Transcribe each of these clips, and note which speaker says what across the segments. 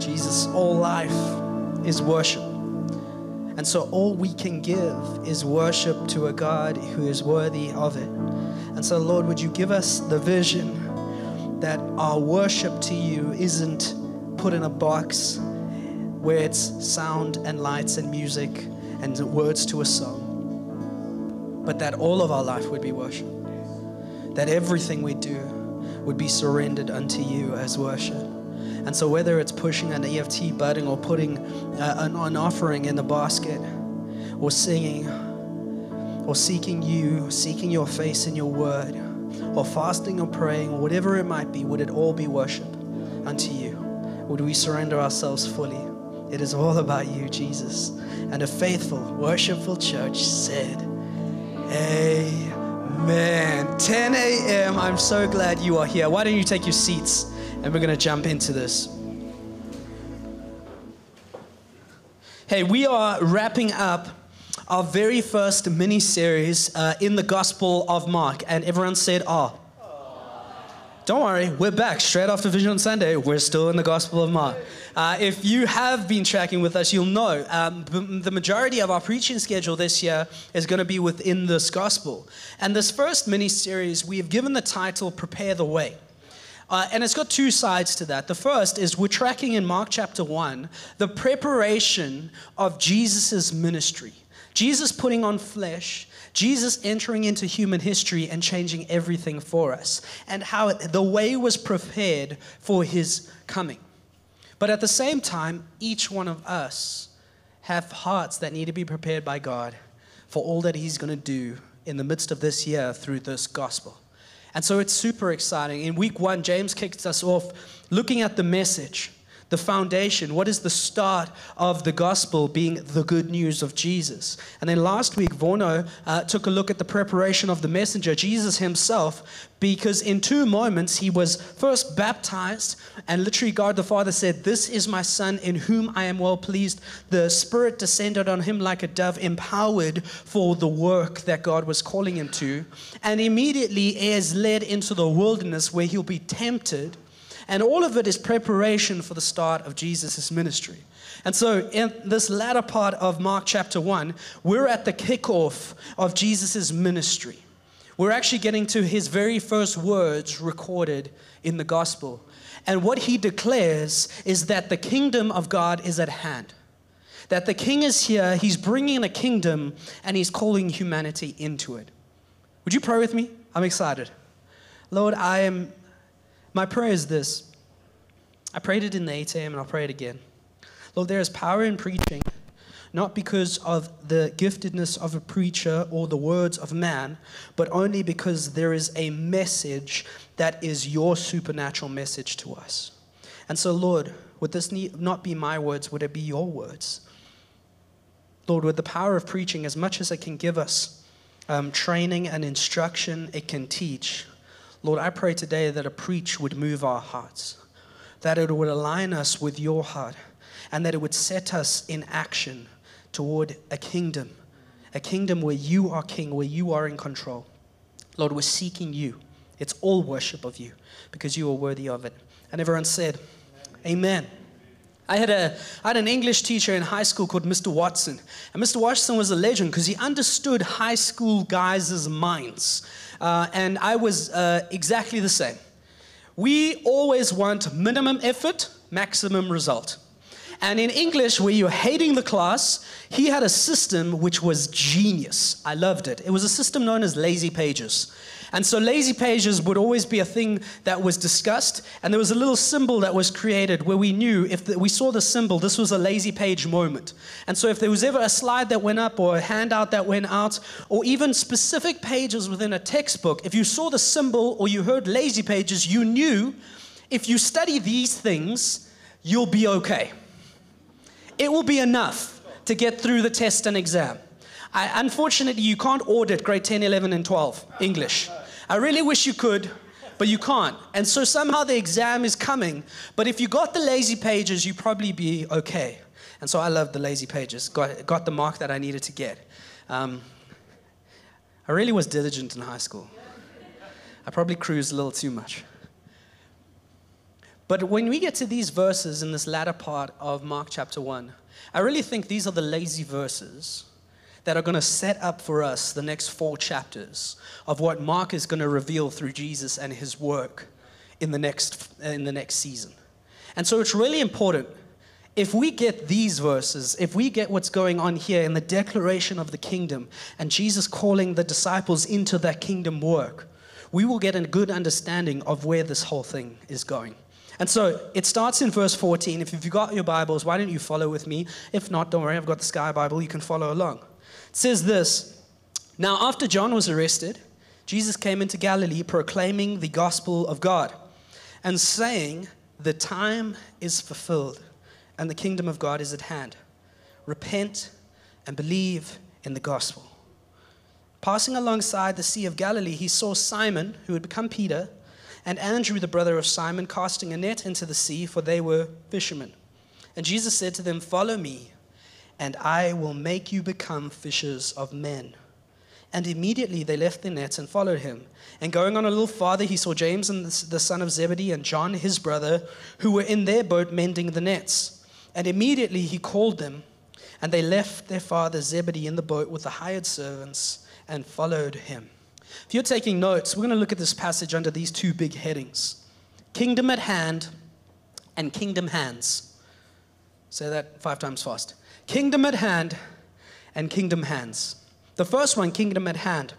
Speaker 1: Jesus, all life is worship. And so all we can give is worship to a God who is worthy of it. And so, Lord, would you give us the vision that our worship to you isn't put in a box where it's sound and lights and music and words to a song, but that all of our life would be worship. That everything we do would be surrendered unto you as worship. And so, whether it's pushing an EFT button or putting uh, an, an offering in the basket, or singing, or seeking you, seeking your face in your word, or fasting or praying, or whatever it might be, would it all be worship unto you? Would we surrender ourselves fully? It is all about you, Jesus. And a faithful, worshipful church said, Amen. 10 a.m. I'm so glad you are here. Why don't you take your seats and we're going to jump into this. Hey, we are wrapping up our very first mini series uh, in the Gospel of Mark, and everyone said, Oh. Don't worry, we're back straight after Vision on Sunday. We're still in the Gospel of Mark. Uh, if you have been tracking with us, you'll know um, the majority of our preaching schedule this year is going to be within this Gospel. And this first mini series, we have given the title Prepare the Way. Uh, and it's got two sides to that. The first is we're tracking in Mark chapter 1 the preparation of Jesus' ministry. Jesus putting on flesh, Jesus entering into human history and changing everything for us, and how the way was prepared for his coming. But at the same time, each one of us have hearts that need to be prepared by God for all that he's going to do in the midst of this year through this gospel. And so it's super exciting. In week one, James kicked us off looking at the message, the foundation. What is the start of the gospel being the good news of Jesus? And then last week, Vorno uh, took a look at the preparation of the messenger, Jesus himself, because in two moments he was first baptized, and literally God the Father said, This is my Son in whom I am well pleased. The Spirit descended on him like a dove, empowered for the work that God was calling him to. And immediately he is led into the wilderness where he'll be tempted. And all of it is preparation for the start of Jesus' ministry. And so, in this latter part of Mark chapter 1, we're at the kickoff of Jesus' ministry we're actually getting to his very first words recorded in the gospel. And what he declares is that the kingdom of God is at hand. That the king is here, he's bringing a kingdom, and he's calling humanity into it. Would you pray with me? I'm excited. Lord, I am, my prayer is this. I prayed it in the 8 a.m. and I'll pray it again. Lord, there is power in preaching not because of the giftedness of a preacher or the words of man, but only because there is a message that is your supernatural message to us. And so, Lord, would this not be my words, would it be your words? Lord, with the power of preaching, as much as it can give us um, training and instruction, it can teach. Lord, I pray today that a preach would move our hearts, that it would align us with your heart, and that it would set us in action toward a kingdom, a kingdom where you are king, where you are in control. Lord, we're seeking you. It's all worship of you because you are worthy of it. And everyone said, Amen. Amen. I had, a, I had an English teacher in high school called Mr. Watson. And Mr. Watson was a legend because he understood high school guys' minds. Uh, and I was uh, exactly the same. We always want minimum effort, maximum result. And in English, where you're hating the class, he had a system which was genius. I loved it. It was a system known as lazy pages. And so lazy pages would always be a thing that was discussed, and there was a little symbol that was created where we knew if the, we saw the symbol, this was a lazy page moment. And so if there was ever a slide that went up or a handout that went out, or even specific pages within a textbook, if you saw the symbol or you heard lazy pages, you knew if you study these things, you'll be okay it will be enough to get through the test and exam. I, unfortunately, you can't audit grade 10, 11, and 12 English. I really wish you could, but you can't. And so somehow the exam is coming. But if you got the lazy pages, you probably be okay. And so I loved the lazy pages, got, got the mark that I needed to get. Um, I really was diligent in high school. I probably cruised a little too much. But when we get to these verses in this latter part of Mark chapter 1, I really think these are the lazy verses that are going to set up for us the next four chapters of what Mark is going to reveal through Jesus and his work in the next, in the next season. And so it's really important if we get these verses, if we get what's going on here in the declaration of the kingdom and Jesus calling the disciples into that kingdom work, we will get a good understanding of where this whole thing is going. And so it starts in verse 14. If you've got your Bibles, why don't you follow with me? If not, don't worry, I've got the Sky Bible, you can follow along. It says this Now, after John was arrested, Jesus came into Galilee proclaiming the gospel of God and saying, The time is fulfilled and the kingdom of God is at hand. Repent and believe in the gospel. Passing alongside the Sea of Galilee, he saw Simon, who had become Peter, and Andrew, the brother of Simon, casting a net into the sea, for they were fishermen. And Jesus said to them, Follow me, and I will make you become fishers of men. And immediately they left their nets and followed him. And going on a little farther, he saw James and the son of Zebedee and John, his brother, who were in their boat mending the nets. And immediately he called them, and they left their father Zebedee in the boat with the hired servants and followed him. If you're taking notes, we're going to look at this passage under these two big headings Kingdom at hand and Kingdom hands. Say that five times fast. Kingdom at hand and Kingdom hands. The first one, Kingdom at hand.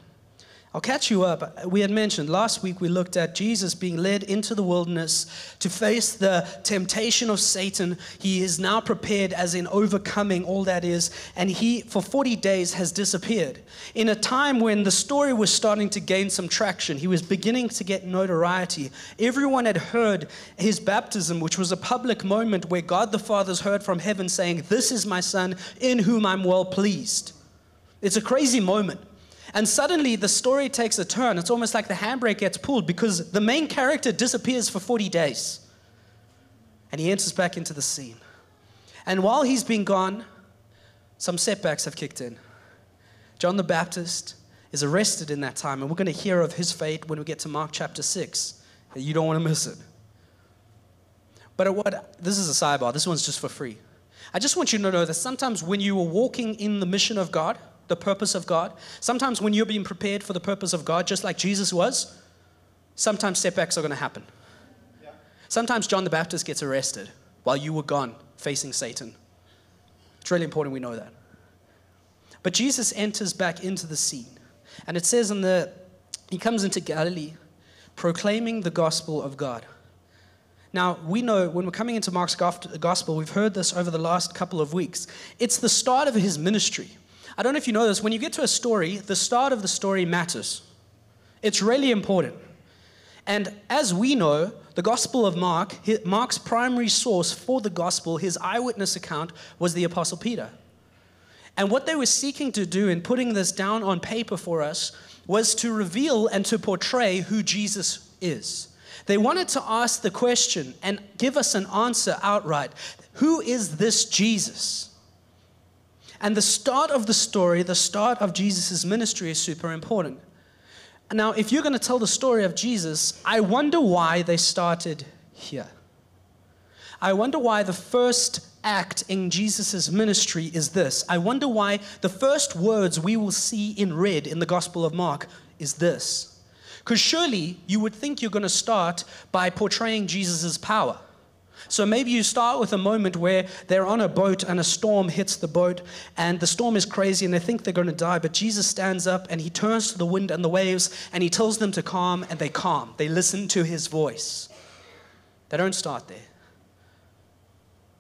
Speaker 1: I'll catch you up. We had mentioned last week we looked at Jesus being led into the wilderness to face the temptation of Satan. He is now prepared as in overcoming all that is, and he for 40 days has disappeared. In a time when the story was starting to gain some traction, he was beginning to get notoriety. Everyone had heard his baptism, which was a public moment where God the Father's heard from heaven saying, This is my son in whom I'm well pleased. It's a crazy moment. And suddenly the story takes a turn. It's almost like the handbrake gets pulled because the main character disappears for 40 days. And he enters back into the scene. And while he's been gone, some setbacks have kicked in. John the Baptist is arrested in that time, and we're going to hear of his fate when we get to Mark chapter 6. You don't want to miss it. But what, this is a sidebar, this one's just for free. I just want you to know that sometimes when you are walking in the mission of God, the purpose of God. Sometimes when you're being prepared for the purpose of God, just like Jesus was, sometimes setbacks are going to happen. Sometimes John the Baptist gets arrested while you were gone facing Satan. It's really important we know that. But Jesus enters back into the scene. And it says in the, he comes into Galilee proclaiming the gospel of God. Now, we know when we're coming into Mark's gospel, we've heard this over the last couple of weeks. It's the start of his ministry. I don't know if you know this, when you get to a story, the start of the story matters. It's really important. And as we know, the Gospel of Mark, Mark's primary source for the Gospel, his eyewitness account, was the Apostle Peter. And what they were seeking to do in putting this down on paper for us was to reveal and to portray who Jesus is. They wanted to ask the question and give us an answer outright Who is this Jesus? And the start of the story, the start of Jesus' ministry is super important. Now, if you're going to tell the story of Jesus, I wonder why they started here. I wonder why the first act in Jesus' ministry is this. I wonder why the first words we will see in red in the Gospel of Mark is this. Because surely you would think you're going to start by portraying Jesus' power. So maybe you start with a moment where they're on a boat and a storm hits the boat, and the storm is crazy and they think they're going to die. But Jesus stands up and he turns to the wind and the waves and he tells them to calm, and they calm. They listen to his voice. They don't start there.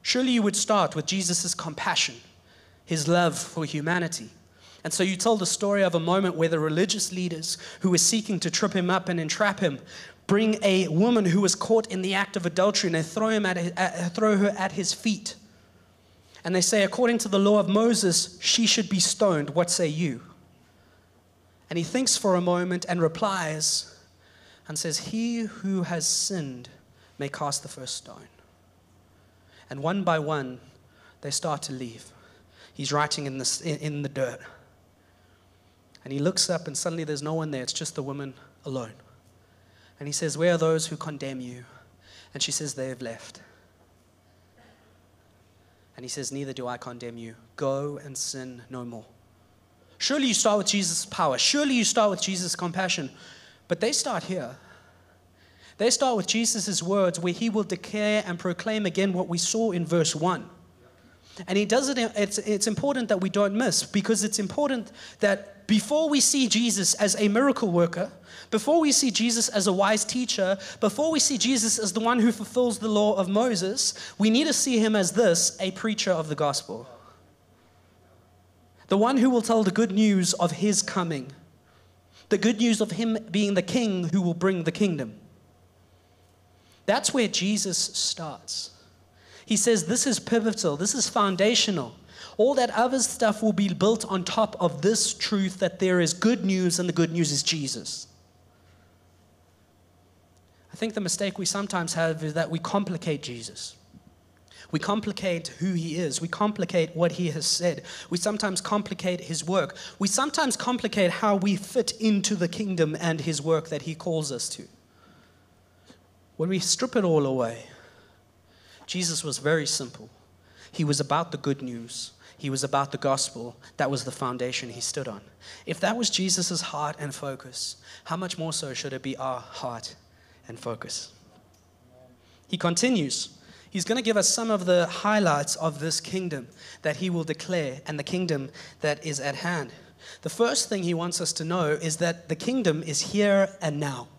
Speaker 1: Surely you would start with Jesus' compassion, his love for humanity. And so you tell the story of a moment where the religious leaders who were seeking to trip him up and entrap him bring a woman who was caught in the act of adultery and they throw, him at, at, throw her at his feet. And they say, according to the law of Moses, she should be stoned. What say you? And he thinks for a moment and replies and says, He who has sinned may cast the first stone. And one by one, they start to leave. He's writing in, in, in the dirt. And he looks up, and suddenly there's no one there. It's just the woman alone. And he says, Where are those who condemn you? And she says, They have left. And he says, Neither do I condemn you. Go and sin no more. Surely you start with Jesus' power. Surely you start with Jesus' compassion. But they start here. They start with Jesus' words where he will declare and proclaim again what we saw in verse 1. And he does it, it's, it's important that we don't miss because it's important that before we see Jesus as a miracle worker, before we see Jesus as a wise teacher, before we see Jesus as the one who fulfills the law of Moses, we need to see him as this a preacher of the gospel. The one who will tell the good news of his coming, the good news of him being the king who will bring the kingdom. That's where Jesus starts. He says this is pivotal, this is foundational. All that other stuff will be built on top of this truth that there is good news, and the good news is Jesus. I think the mistake we sometimes have is that we complicate Jesus. We complicate who he is. We complicate what he has said. We sometimes complicate his work. We sometimes complicate how we fit into the kingdom and his work that he calls us to. When we strip it all away, Jesus was very simple. He was about the good news. He was about the gospel. That was the foundation he stood on. If that was Jesus' heart and focus, how much more so should it be our heart and focus? He continues. He's going to give us some of the highlights of this kingdom that he will declare and the kingdom that is at hand. The first thing he wants us to know is that the kingdom is here and now.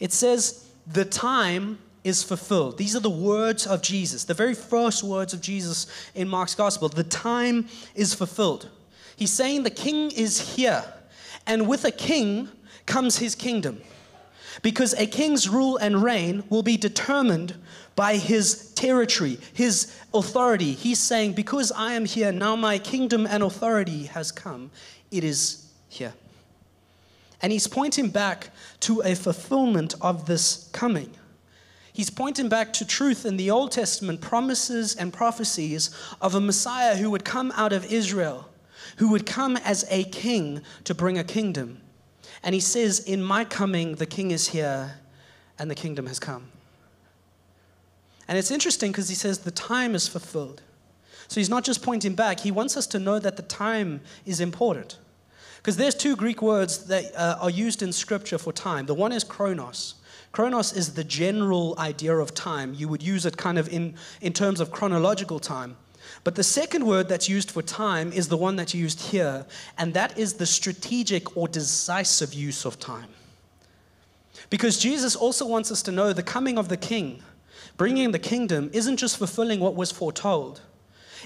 Speaker 1: It says, the time is fulfilled. These are the words of Jesus, the very first words of Jesus in Mark's gospel. The time is fulfilled. He's saying the king is here, and with a king comes his kingdom. Because a king's rule and reign will be determined by his territory, his authority. He's saying, Because I am here, now my kingdom and authority has come. It is here. And he's pointing back to a fulfillment of this coming. He's pointing back to truth in the Old Testament promises and prophecies of a Messiah who would come out of Israel, who would come as a king to bring a kingdom. And he says, In my coming, the king is here and the kingdom has come. And it's interesting because he says the time is fulfilled. So he's not just pointing back, he wants us to know that the time is important. Because there's two Greek words that uh, are used in scripture for time. The one is chronos. Chronos is the general idea of time. You would use it kind of in, in terms of chronological time. But the second word that's used for time is the one that's used here, and that is the strategic or decisive use of time. Because Jesus also wants us to know the coming of the king, bringing the kingdom, isn't just fulfilling what was foretold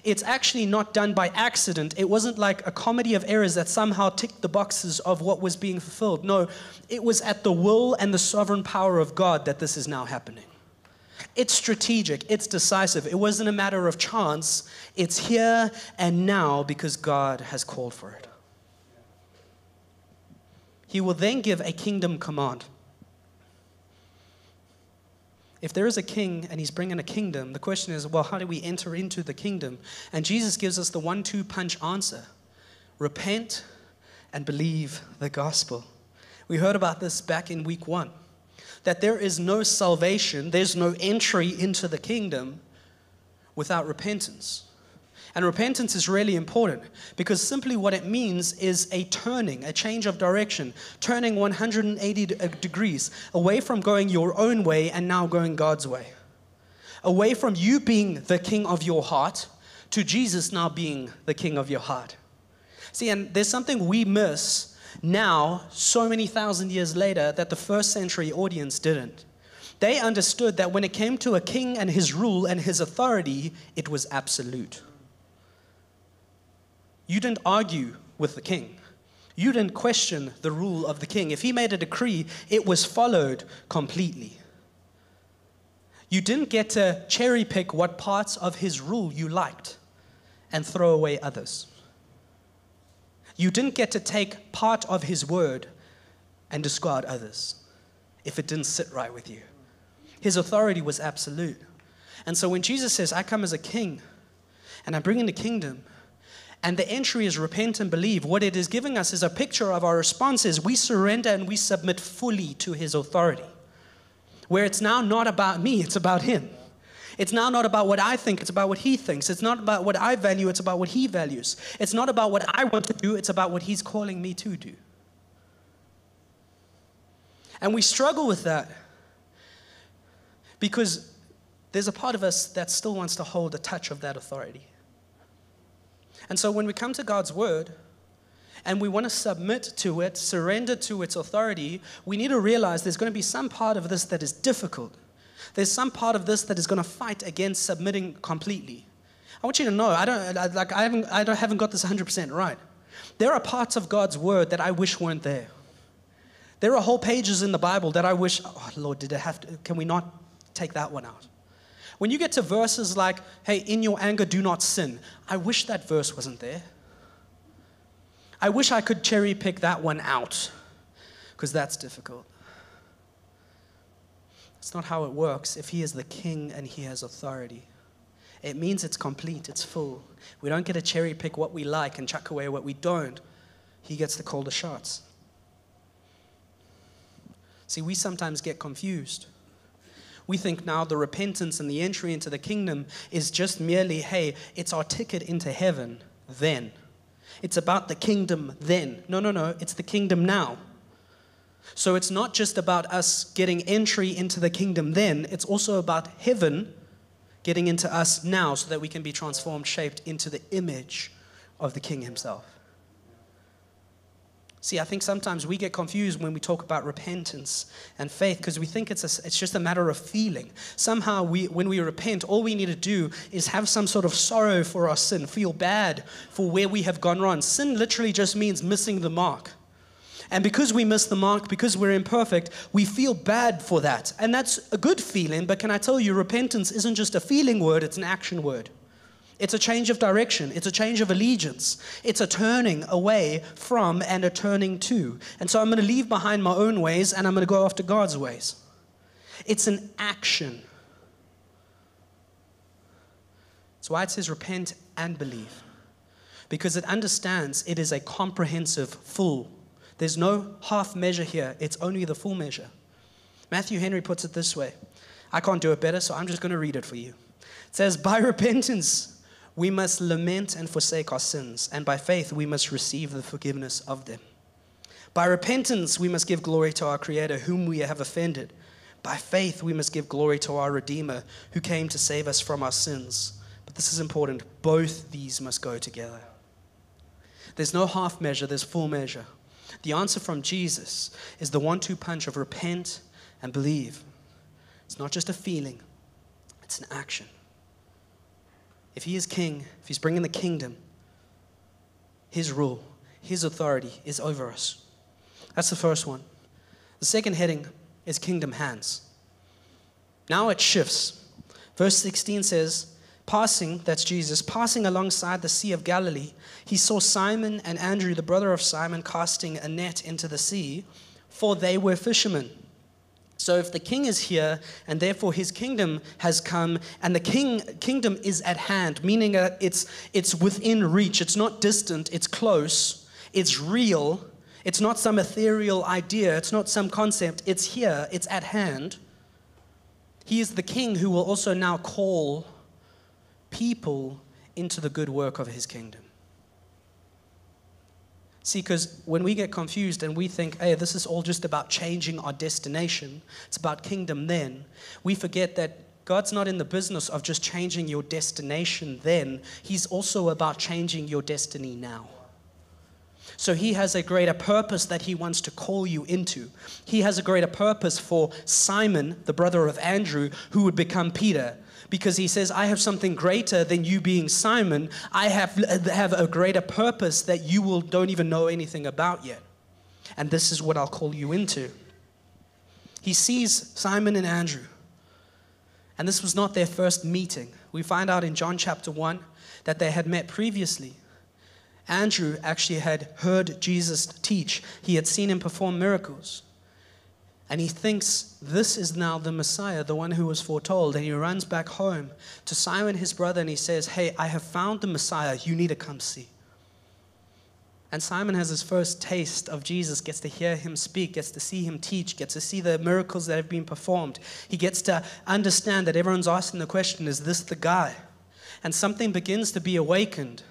Speaker 1: it's actually not done by accident. It wasn't like a comedy of errors that somehow ticked the boxes of what was being fulfilled. No, it was at the will and the sovereign power of God that this is now happening. It's strategic, it's decisive. It wasn't a matter of chance. It's here and now because God has called for it. He will then give a kingdom command. If there is a king and he's bringing a kingdom, the question is, well, how do we enter into the kingdom? And Jesus gives us the one two punch answer repent and believe the gospel. We heard about this back in week one that there is no salvation, there's no entry into the kingdom without repentance. And repentance is really important because simply what it means is a turning, a change of direction, turning 180 uh, degrees away from going your own way and now going God's way. Away from you being the king of your heart to Jesus now being the king of your heart. See, and there's something we miss now, so many thousand years later, that the first century audience didn't. They understood that when it came to a king and his rule and his authority, it was absolute. You didn't argue with the king. You didn't question the rule of the king. If he made a decree, it was followed completely. You didn't get to cherry pick what parts of his rule you liked and throw away others. You didn't get to take part of his word and discard others if it didn't sit right with you. His authority was absolute. And so when Jesus says, I come as a king and I bring in the kingdom, and the entry is repent and believe. What it is giving us is a picture of our responses. We surrender and we submit fully to his authority. where it's now not about me, it's about Him. It's now not about what I think, it's about what He thinks. It's not about what I value, it's about what He values. It's not about what I want to do, it's about what He's calling me to do. And we struggle with that because there's a part of us that still wants to hold a touch of that authority. And so when we come to God's word and we want to submit to it, surrender to its authority, we need to realize there's going to be some part of this that is difficult. There's some part of this that is going to fight against submitting completely. I want you to know, I don't like I haven't I don't, haven't got this 100% right. There are parts of God's word that I wish weren't there. There are whole pages in the Bible that I wish, oh Lord, did it have to can we not take that one out? When you get to verses like, hey, in your anger, do not sin, I wish that verse wasn't there. I wish I could cherry pick that one out because that's difficult. That's not how it works. If he is the king and he has authority, it means it's complete, it's full. We don't get to cherry pick what we like and chuck away what we don't. He gets the shots. See, we sometimes get confused we think now the repentance and the entry into the kingdom is just merely, hey, it's our ticket into heaven then. It's about the kingdom then. No, no, no, it's the kingdom now. So it's not just about us getting entry into the kingdom then, it's also about heaven getting into us now so that we can be transformed, shaped into the image of the king himself. See, I think sometimes we get confused when we talk about repentance and faith because we think it's, a, it's just a matter of feeling. Somehow, we, when we repent, all we need to do is have some sort of sorrow for our sin, feel bad for where we have gone wrong. Sin literally just means missing the mark. And because we miss the mark, because we're imperfect, we feel bad for that. And that's a good feeling, but can I tell you, repentance isn't just a feeling word, it's an action word. It's a change of direction. It's a change of allegiance. It's a turning away from and a turning to. And so I'm going to leave behind my own ways and I'm going to go after God's ways. It's an action. That's why it says repent and believe. Because it understands it is a comprehensive full. There's no half measure here, it's only the full measure. Matthew Henry puts it this way I can't do it better, so I'm just going to read it for you. It says, By repentance, we must lament and forsake our sins, and by faith we must receive the forgiveness of them. By repentance we must give glory to our Creator, whom we have offended. By faith we must give glory to our Redeemer, who came to save us from our sins. But this is important both these must go together. There's no half measure, there's full measure. The answer from Jesus is the one two punch of repent and believe. It's not just a feeling, it's an action if he is king, if he's bringing the kingdom, his rule, his authority is over us. That's the first one. The second heading is kingdom hands. Now it shifts. Verse 16 says, Passing, that's Jesus, passing alongside the Sea of Galilee, he saw Simon and Andrew, the brother of Simon, casting a net into the sea, for they were fishermen. So if the king is here and therefore his kingdom has come and the king kingdom is at hand, meaning that it's it's within reach, it's not distant, it's close, it's real, it's not some ethereal idea, it's not some concept, it's here, it's at hand. He is the king who will also now call people into the good work of his kingdom. See, because when we get confused and we think, hey, this is all just about changing our destination, it's about kingdom then, we forget that God's not in the business of just changing your destination then, He's also about changing your destiny now. So he has a greater purpose that he wants to call you into. He has a greater purpose for Simon, the brother of Andrew, who would become Peter because he says, I have something greater than you being Simon. I have, have a greater purpose that you will, don't even know anything about yet. And this is what I'll call you into. He sees Simon and Andrew. And this was not their first meeting. We find out in John chapter 1 that they had met previously. Andrew actually had heard Jesus teach, he had seen him perform miracles. And he thinks this is now the Messiah, the one who was foretold. And he runs back home to Simon, his brother, and he says, Hey, I have found the Messiah. You need to come see. And Simon has his first taste of Jesus, gets to hear him speak, gets to see him teach, gets to see the miracles that have been performed. He gets to understand that everyone's asking the question is this the guy? And something begins to be awakened.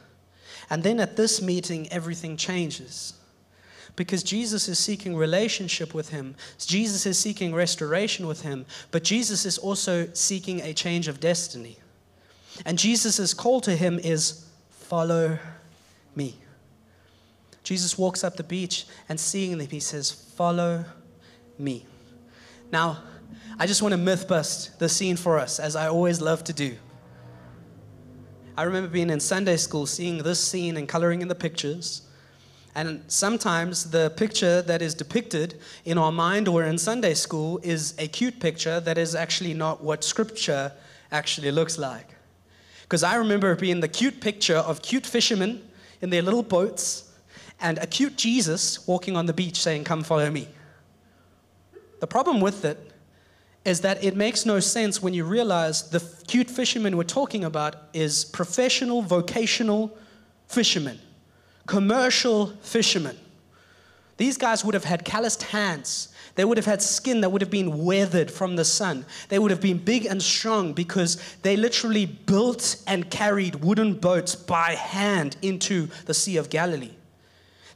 Speaker 1: And then at this meeting, everything changes. Because Jesus is seeking relationship with him, Jesus is seeking restoration with him, but Jesus is also seeking a change of destiny. And Jesus' call to him is follow me. Jesus walks up the beach and seeing them, he says, Follow me. Now, I just want to myth bust the scene for us, as I always love to do. I remember being in Sunday school, seeing this scene and coloring in the pictures. And sometimes the picture that is depicted in our mind or in Sunday school is a cute picture that is actually not what Scripture actually looks like. Because I remember being the cute picture of cute fishermen in their little boats and a cute Jesus walking on the beach saying, Come follow me. The problem with it is that it makes no sense when you realize the cute fishermen we're talking about is professional, vocational fishermen, commercial fishermen. These guys would have had calloused hands. They would have had skin that would have been weathered from the sun. They would have been big and strong because they literally built and carried wooden boats by hand into the Sea of Galilee.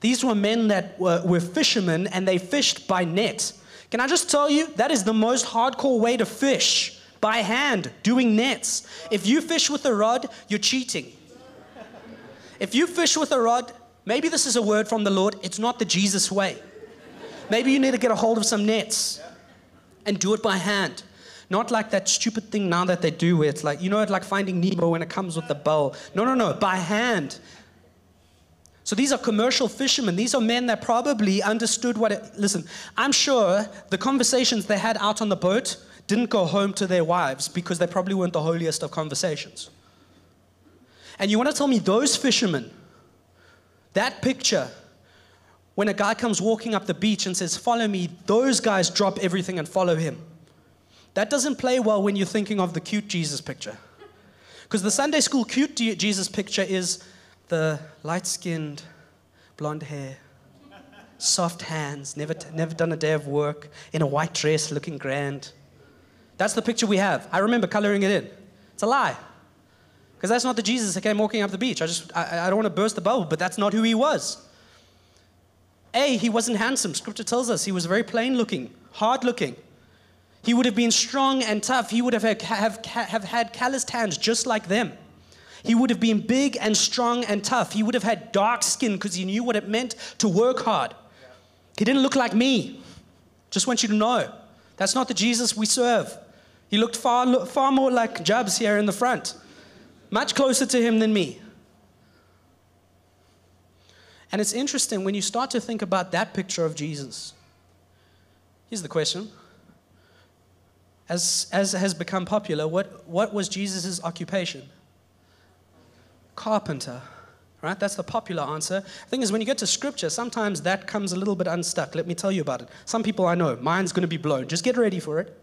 Speaker 1: These were men that were, were fishermen and they fished by net. Can I just tell you, that is the most hardcore way to fish by hand, doing nets. If you fish with a rod, you're cheating. If you fish with a rod, maybe this is a word from the Lord, it's not the Jesus way. Maybe you need to get a hold of some nets and do it by hand. Not like that stupid thing now that they do where it's like, you know, it's like finding Nemo when it comes with the bow. No, no, no, by hand. So these are commercial fishermen. These are men that probably understood what it. Listen, I'm sure the conversations they had out on the boat didn't go home to their wives because they probably weren't the holiest of conversations. And you want to tell me those fishermen, that picture, when a guy comes walking up the beach and says, Follow me, those guys drop everything and follow him. That doesn't play well when you're thinking of the cute Jesus picture. Because the Sunday school cute Jesus picture is the light skinned, blonde hair, soft hands, never, t- never done a day of work, in a white dress looking grand. That's the picture we have. I remember coloring it in. It's a lie. Because that's not the Jesus that came walking up the beach. I just, I, I don't want to burst the bubble, but that's not who he was. A, he wasn't handsome. Scripture tells us he was very plain looking, hard looking. He would have been strong and tough. He would have, have, have, have had calloused hands just like them. He would have been big and strong and tough. He would have had dark skin because he knew what it meant to work hard. He didn't look like me. Just want you to know. That's not the Jesus we serve. He looked far, far more like Jabs here in the front, much closer to him than me. And it's interesting when you start to think about that picture of Jesus. Here's the question. As, as has become popular, what, what was Jesus' occupation? carpenter. Right? That's the popular answer. The thing is, when you get to scripture, sometimes that comes a little bit unstuck. Let me tell you about it. Some people I know, mine's going to be blown. Just get ready for it.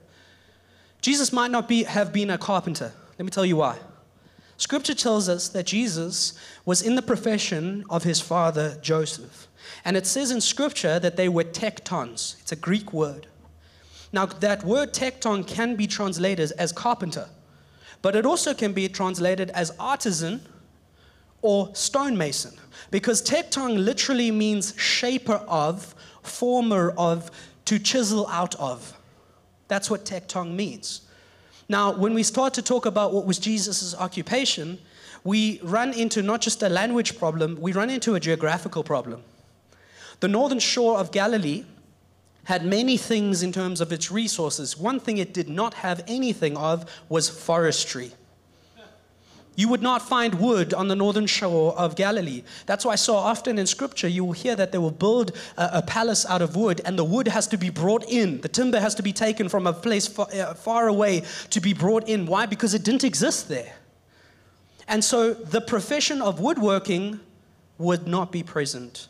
Speaker 1: Jesus might not be, have been a carpenter. Let me tell you why. Scripture tells us that Jesus was in the profession of his father Joseph. And it says in Scripture that they were tektons. It's a Greek word. Now, that word tekton can be translated as carpenter, but it also can be translated as artisan or stonemason. Because tekton literally means shaper of, former of, to chisel out of. That's what tekton means. Now, when we start to talk about what was Jesus' occupation, we run into not just a language problem, we run into a geographical problem. The northern shore of Galilee had many things in terms of its resources. One thing it did not have anything of was forestry. You would not find wood on the northern shore of Galilee. That's why so often in scripture you will hear that they will build a, a palace out of wood and the wood has to be brought in. The timber has to be taken from a place far, uh, far away to be brought in. Why? Because it didn't exist there. And so the profession of woodworking would not be present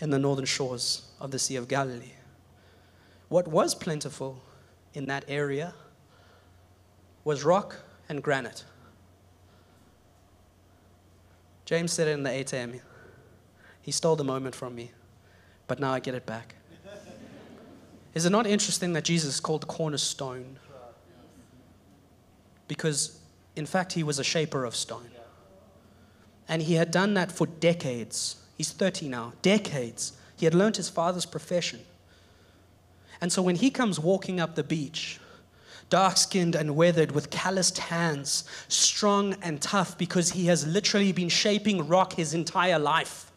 Speaker 1: in the northern shores of the Sea of Galilee. What was plentiful in that area was rock and granite. James said it in the 8 a.m. He stole the moment from me, but now I get it back. Is it not interesting that Jesus is called the cornerstone? Because, in fact, he was a shaper of stone. And he had done that for decades. He's 30 now, decades. He had learned his father's profession. And so when he comes walking up the beach, dark skinned and weathered with calloused hands, strong and tough because he has literally been shaping rock his entire life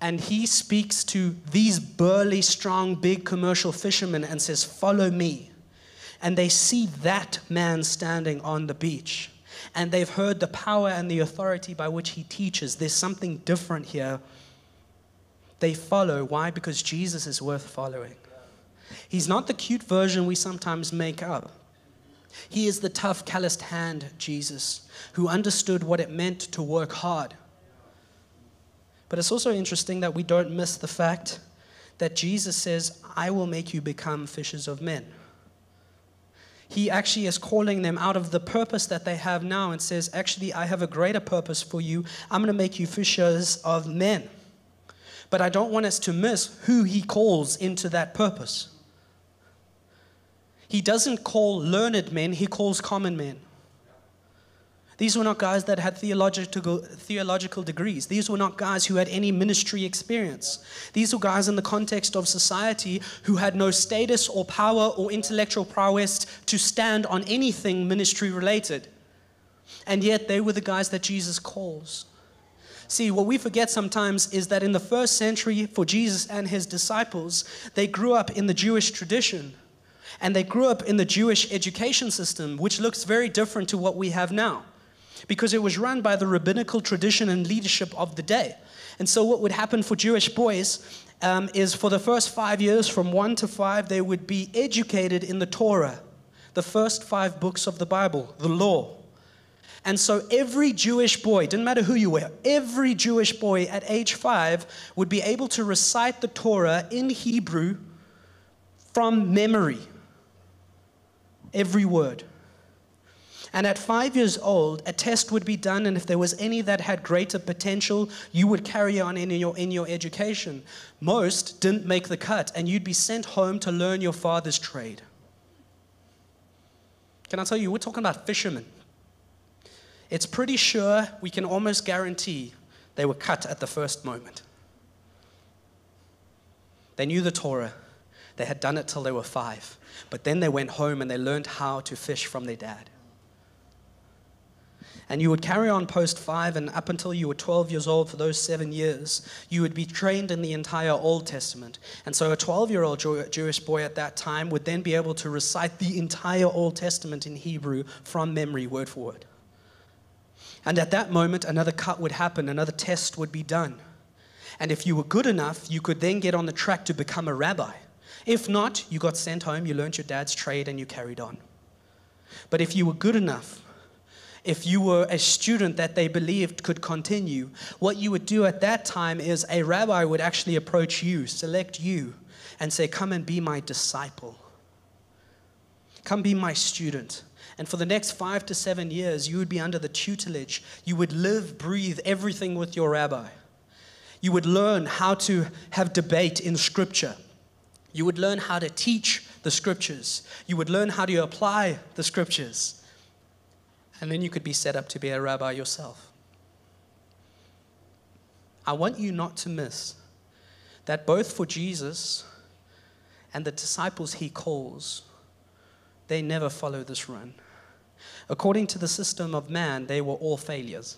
Speaker 1: and he speaks to these burly, strong, big commercial fishermen and says, Follow me. And they see that man standing on the beach. And they've heard the power and the authority by which he teaches. There's something different here. They follow. Why? Because Jesus is worth following. He's not the cute version we sometimes make up. He is the tough, calloused hand Jesus who understood what it meant to work hard but it's also interesting that we don't miss the fact that Jesus says, I will make you become fishers of men. He actually is calling them out of the purpose that they have now and says, Actually, I have a greater purpose for you. I'm going to make you fishers of men. But I don't want us to miss who he calls into that purpose. He doesn't call learned men, he calls common men. These were not guys that had theological, theological degrees. These were not guys who had any ministry experience. These were guys in the context of society who had no status or power or intellectual prowess to stand on anything ministry related. And yet they were the guys that Jesus calls. See, what we forget sometimes is that in the first century, for Jesus and his disciples, they grew up in the Jewish tradition. And they grew up in the Jewish education system, which looks very different to what we have now because it was run by the rabbinical tradition and leadership of the day. And so, what would happen for Jewish boys um, is for the first five years, from one to five, they would be educated in the Torah, the first five books of the Bible, the law. And so, every Jewish boy, didn't matter who you were, every Jewish boy at age five would be able to recite the Torah in Hebrew from memory. Every word. And at five years old, a test would be done, and if there was any that had greater potential, you would carry on in your, in your education. Most didn't make the cut, and you'd be sent home to learn your father's trade. Can I tell you, we're talking about fishermen. It's pretty sure we can almost guarantee they were cut at the first moment. They knew the Torah, they had done it till they were five, but then they went home and they learned how to fish from their dad. And you would carry on post five, and up until you were 12 years old for those seven years, you would be trained in the entire Old Testament. And so a 12 year old Jewish boy at that time would then be able to recite the entire Old Testament in Hebrew from memory, word for word. And at that moment, another cut would happen, another test would be done. And if you were good enough, you could then get on the track to become a rabbi. If not, you got sent home, you learned your dad's trade, and you carried on. But if you were good enough, if you were a student that they believed could continue, what you would do at that time is a rabbi would actually approach you, select you, and say, Come and be my disciple. Come be my student. And for the next five to seven years, you would be under the tutelage. You would live, breathe everything with your rabbi. You would learn how to have debate in scripture. You would learn how to teach the scriptures. You would learn how to apply the scriptures and then you could be set up to be a rabbi yourself. I want you not to miss that both for Jesus and the disciples he calls, they never follow this run. According to the system of man, they were all failures.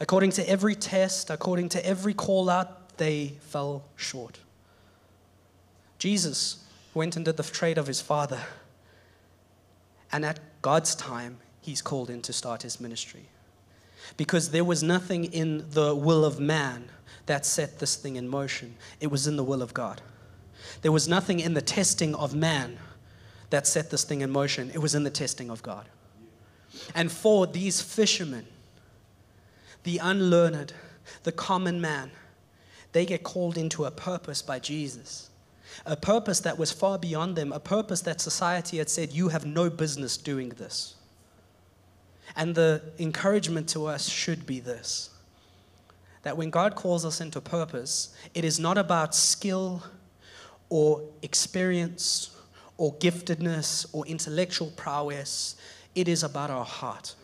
Speaker 1: According to every test, according to every call out, they fell short. Jesus went did the trade of his father. And at God's time, he's called in to start his ministry. Because there was nothing in the will of man that set this thing in motion, it was in the will of God. There was nothing in the testing of man that set this thing in motion, it was in the testing of God. And for these fishermen, the unlearned, the common man, they get called into a purpose by Jesus. A purpose that was far beyond them, a purpose that society had said, You have no business doing this. And the encouragement to us should be this that when God calls us into purpose, it is not about skill or experience or giftedness or intellectual prowess. It is about our heart.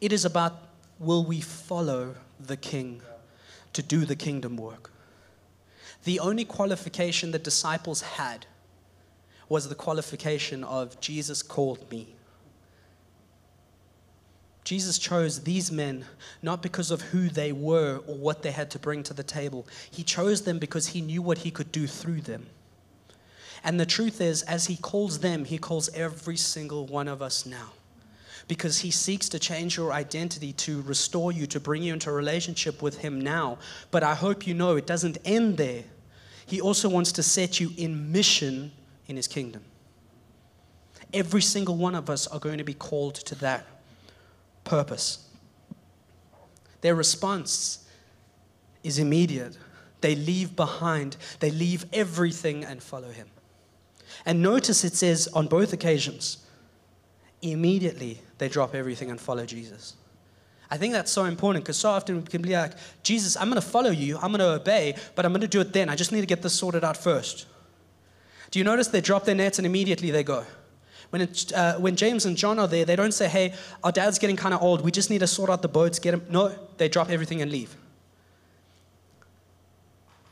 Speaker 1: It is about will we follow the king to do the kingdom work. The only qualification the disciples had was the qualification of Jesus called me. Jesus chose these men not because of who they were or what they had to bring to the table. He chose them because he knew what he could do through them. And the truth is, as he calls them, he calls every single one of us now. Because he seeks to change your identity, to restore you, to bring you into a relationship with him now. But I hope you know it doesn't end there. He also wants to set you in mission in his kingdom. Every single one of us are going to be called to that purpose. Their response is immediate. They leave behind, they leave everything and follow him. And notice it says on both occasions, immediately they drop everything and follow Jesus. I think that's so important because so often we can be like, Jesus, I'm going to follow you, I'm going to obey, but I'm going to do it then. I just need to get this sorted out first. Do you notice they drop their nets and immediately they go? When, it, uh, when James and John are there, they don't say, hey, our dad's getting kind of old. We just need to sort out the boats, get him. No, they drop everything and leave.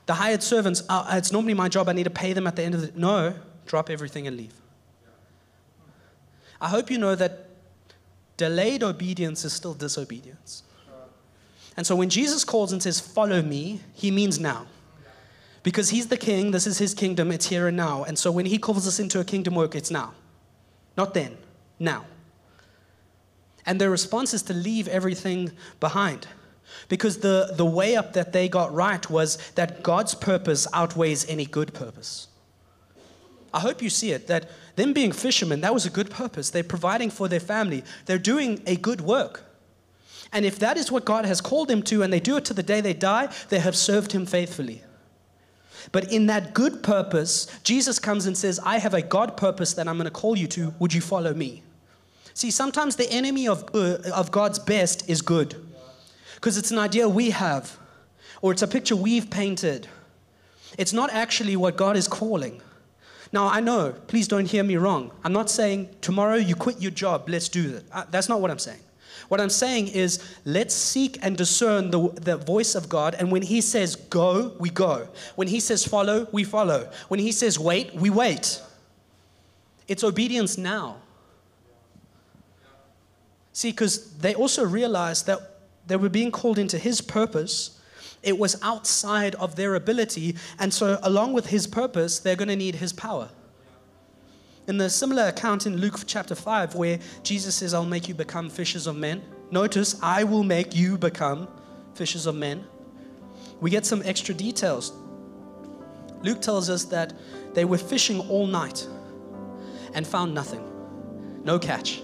Speaker 1: The hired servants, uh, it's normally my job. I need to pay them at the end of the. No, drop everything and leave. I hope you know that delayed obedience is still disobedience. And so when Jesus calls and says, Follow me, he means now. Because he's the king, this is his kingdom, it's here and now. And so when he calls us into a kingdom work, it's now. Not then, now. And their response is to leave everything behind. Because the, the way up that they got right was that God's purpose outweighs any good purpose. I hope you see it that them being fishermen, that was a good purpose. They're providing for their family, they're doing a good work. And if that is what God has called them to and they do it to the day they die, they have served Him faithfully. But in that good purpose, Jesus comes and says, I have a God purpose that I'm going to call you to. Would you follow me? See, sometimes the enemy of, uh, of God's best is good because it's an idea we have or it's a picture we've painted. It's not actually what God is calling. Now, I know, please don't hear me wrong. I'm not saying tomorrow you quit your job, let's do that. Uh, that's not what I'm saying. What I'm saying is, let's seek and discern the, the voice of God. And when He says go, we go. When He says follow, we follow. When He says wait, we wait. It's obedience now. See, because they also realized that they were being called into His purpose. It was outside of their ability. And so, along with His purpose, they're going to need His power. In the similar account in Luke chapter 5, where Jesus says, I'll make you become fishers of men, notice, I will make you become fishers of men. We get some extra details. Luke tells us that they were fishing all night and found nothing, no catch.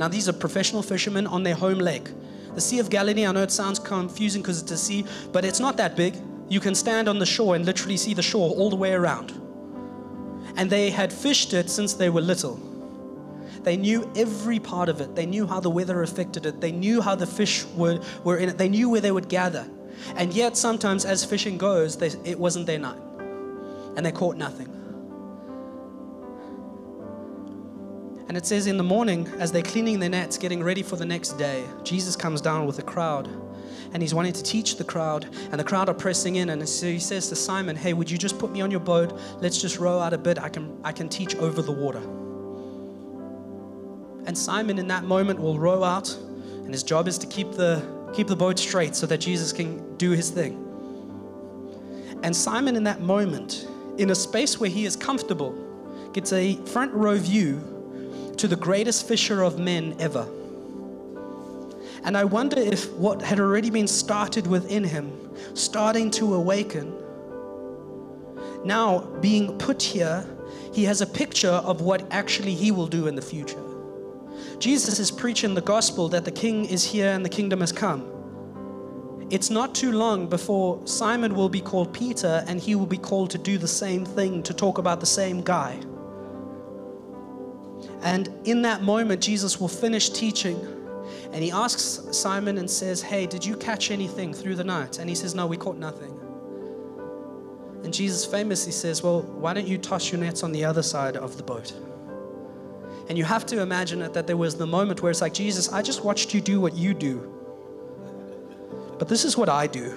Speaker 1: Now, these are professional fishermen on their home lake. The Sea of Galilee, I know it sounds confusing because it's a sea, but it's not that big. You can stand on the shore and literally see the shore all the way around and they had fished it since they were little. They knew every part of it. They knew how the weather affected it. They knew how the fish were, were in it. They knew where they would gather. And yet, sometimes, as fishing goes, they, it wasn't their night. And they caught nothing. And it says in the morning, as they're cleaning their nets, getting ready for the next day, Jesus comes down with a crowd and he's wanting to teach the crowd, and the crowd are pressing in. And so he says to Simon, Hey, would you just put me on your boat? Let's just row out a bit. I can, I can teach over the water. And Simon, in that moment, will row out, and his job is to keep the, keep the boat straight so that Jesus can do his thing. And Simon, in that moment, in a space where he is comfortable, gets a front row view to the greatest fisher of men ever. And I wonder if what had already been started within him, starting to awaken, now being put here, he has a picture of what actually he will do in the future. Jesus is preaching the gospel that the king is here and the kingdom has come. It's not too long before Simon will be called Peter and he will be called to do the same thing, to talk about the same guy. And in that moment, Jesus will finish teaching And he asks Simon and says, Hey, did you catch anything through the night? And he says, No, we caught nothing. And Jesus famously says, Well, why don't you toss your nets on the other side of the boat? And you have to imagine it that there was the moment where it's like, Jesus, I just watched you do what you do. But this is what I do.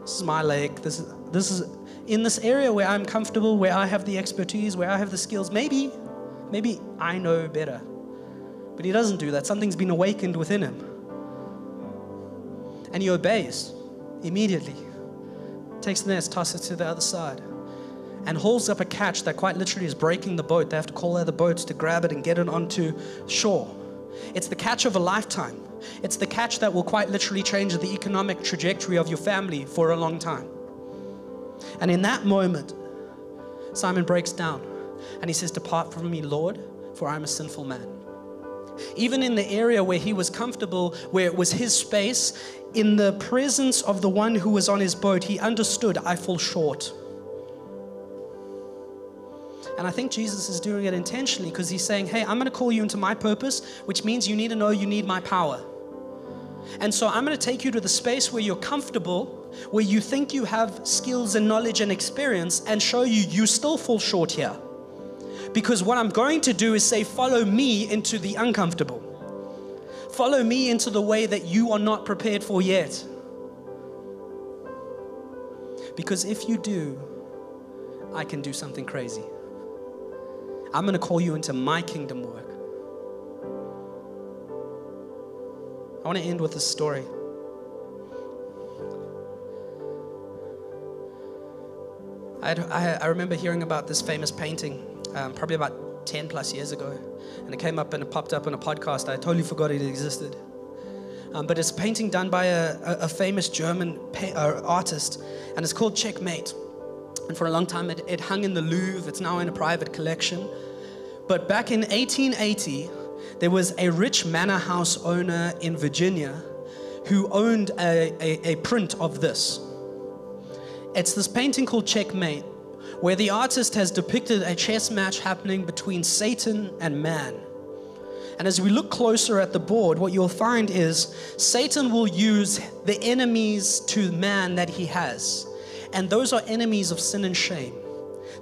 Speaker 1: This is my lake. This is this is in this area where I'm comfortable, where I have the expertise, where I have the skills. Maybe, maybe I know better. But he doesn't do that. Something's been awakened within him. And he obeys immediately. Takes the nets, tosses it to the other side, and hauls up a catch that quite literally is breaking the boat. They have to call other boats to grab it and get it onto shore. It's the catch of a lifetime. It's the catch that will quite literally change the economic trajectory of your family for a long time. And in that moment, Simon breaks down and he says, Depart from me, Lord, for I'm a sinful man. Even in the area where he was comfortable, where it was his space, in the presence of the one who was on his boat, he understood, I fall short. And I think Jesus is doing it intentionally because he's saying, Hey, I'm going to call you into my purpose, which means you need to know you need my power. And so I'm going to take you to the space where you're comfortable, where you think you have skills and knowledge and experience, and show you you still fall short here. Because what I'm going to do is say, Follow me into the uncomfortable. Follow me into the way that you are not prepared for yet. Because if you do, I can do something crazy. I'm going to call you into my kingdom work. I want to end with a story. I, I, remember hearing about this famous painting um, probably about 10 plus years ago. And it came up and it popped up on a podcast. I totally forgot it existed. Um, but it's a painting done by a, a, famous German pa- uh, artist, and it's called Checkmate. And for a long time, it, it hung in the Louvre. It's now in a private collection. But back in 1880, there was a rich manor house owner in Virginia who owned a, a, a print of this. It's this painting called Checkmate, where the artist has depicted a chess match happening between Satan and man. And as we look closer at the board, what you'll find is Satan will use the enemies to man that he has. And those are enemies of sin and shame.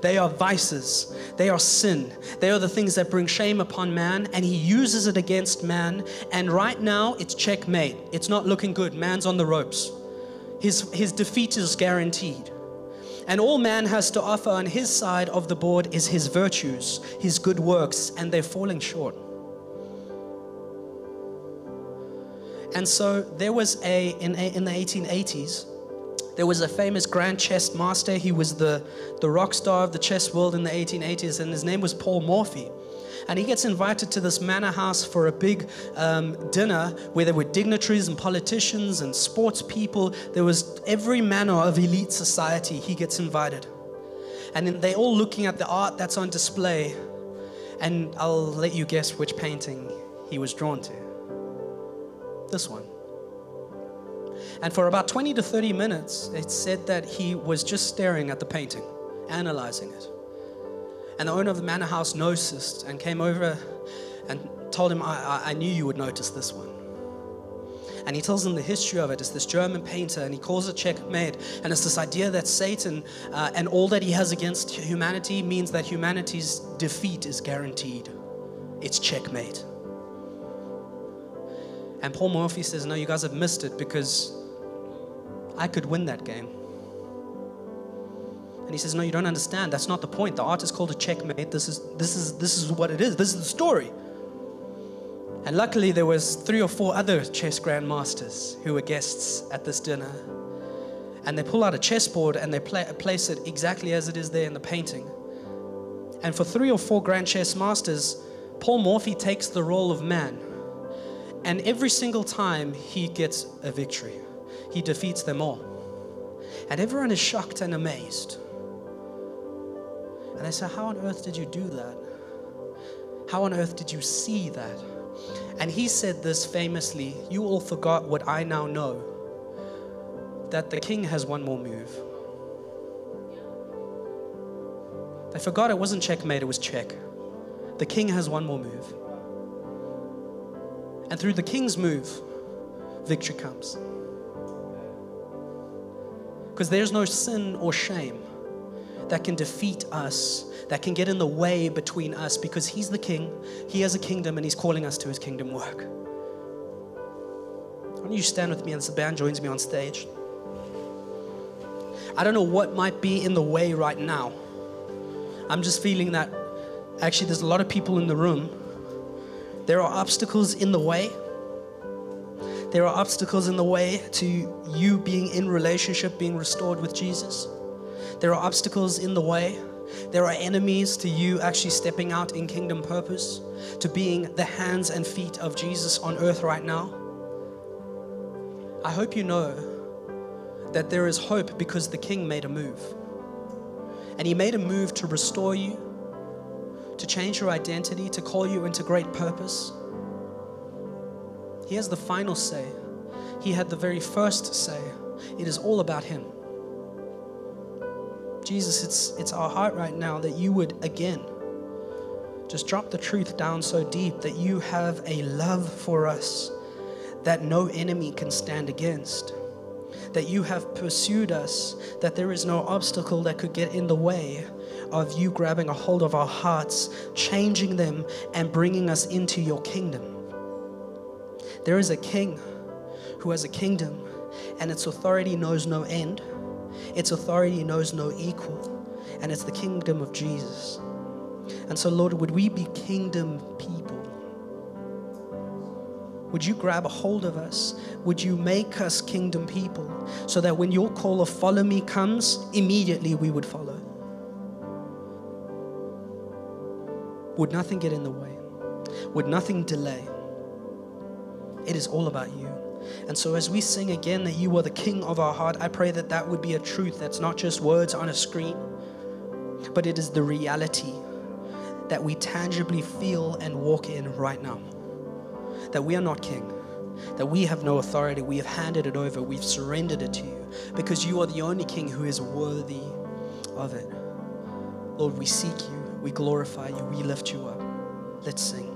Speaker 1: They are vices. They are sin. They are the things that bring shame upon man, and he uses it against man. And right now, it's checkmate. It's not looking good. Man's on the ropes. His, his defeat is guaranteed. And all man has to offer on his side of the board is his virtues, his good works, and they're falling short. And so there was a, in, in the 1880s, there was a famous grand chess master. He was the, the rock star of the chess world in the 1880s, and his name was Paul Morphy. And he gets invited to this manor house for a big um, dinner where there were dignitaries and politicians and sports people. There was every manner of elite society. He gets invited. And they're all looking at the art that's on display. And I'll let you guess which painting he was drawn to. This one. And for about 20 to 30 minutes, it said that he was just staring at the painting, analyzing it. And the owner of the manor house noticed and came over and told him, I, I, knew you would notice this one. And he tells him the history of it. It's this German painter, and he calls it checkmate. And it's this idea that Satan uh, and all that he has against humanity means that humanity's defeat is guaranteed. It's checkmate. And Paul Morphy says, No, you guys have missed it because I could win that game. And he says, No, you don't understand. That's not the point. The art is called a checkmate. This is this is this is what it is. This is the story. And luckily there was three or four other chess grandmasters who were guests at this dinner. And they pull out a chessboard and they place it exactly as it is there in the painting. And for three or four grand chess masters, Paul Morphy takes the role of man. And every single time he gets a victory, he defeats them all. And everyone is shocked and amazed. And I said, How on earth did you do that? How on earth did you see that? And he said this famously You all forgot what I now know that the king has one more move. They forgot it wasn't checkmate, it was check. The king has one more move. And through the king's move, victory comes. Because there's no sin or shame that can defeat us, that can get in the way between us, because he's the king, he has a kingdom, and he's calling us to his kingdom work. Why don't you stand with me as the band joins me on stage? I don't know what might be in the way right now. I'm just feeling that actually there's a lot of people in the room. There are obstacles in the way. There are obstacles in the way to you being in relationship, being restored with Jesus. There are obstacles in the way. There are enemies to you actually stepping out in kingdom purpose, to being the hands and feet of Jesus on earth right now. I hope you know that there is hope because the King made a move. And he made a move to restore you, to change your identity, to call you into great purpose. He has the final say. He had the very first say. It is all about him. Jesus, it's, it's our heart right now that you would again just drop the truth down so deep that you have a love for us that no enemy can stand against. That you have pursued us, that there is no obstacle that could get in the way of you grabbing a hold of our hearts, changing them, and bringing us into your kingdom. There is a king who has a kingdom, and its authority knows no end. Its authority knows no equal, and it's the kingdom of Jesus. And so, Lord, would we be kingdom people? Would you grab a hold of us? Would you make us kingdom people so that when your call of follow me comes, immediately we would follow? Would nothing get in the way? Would nothing delay? It is all about you. And so, as we sing again that you are the King of our heart, I pray that that would be a truth that's not just words on a screen, but it is the reality that we tangibly feel and walk in right now. That we are not King, that we have no authority, we have handed it over, we've surrendered it to you, because you are the only King who is worthy of it. Lord, we seek you, we glorify you, we lift you up. Let's sing.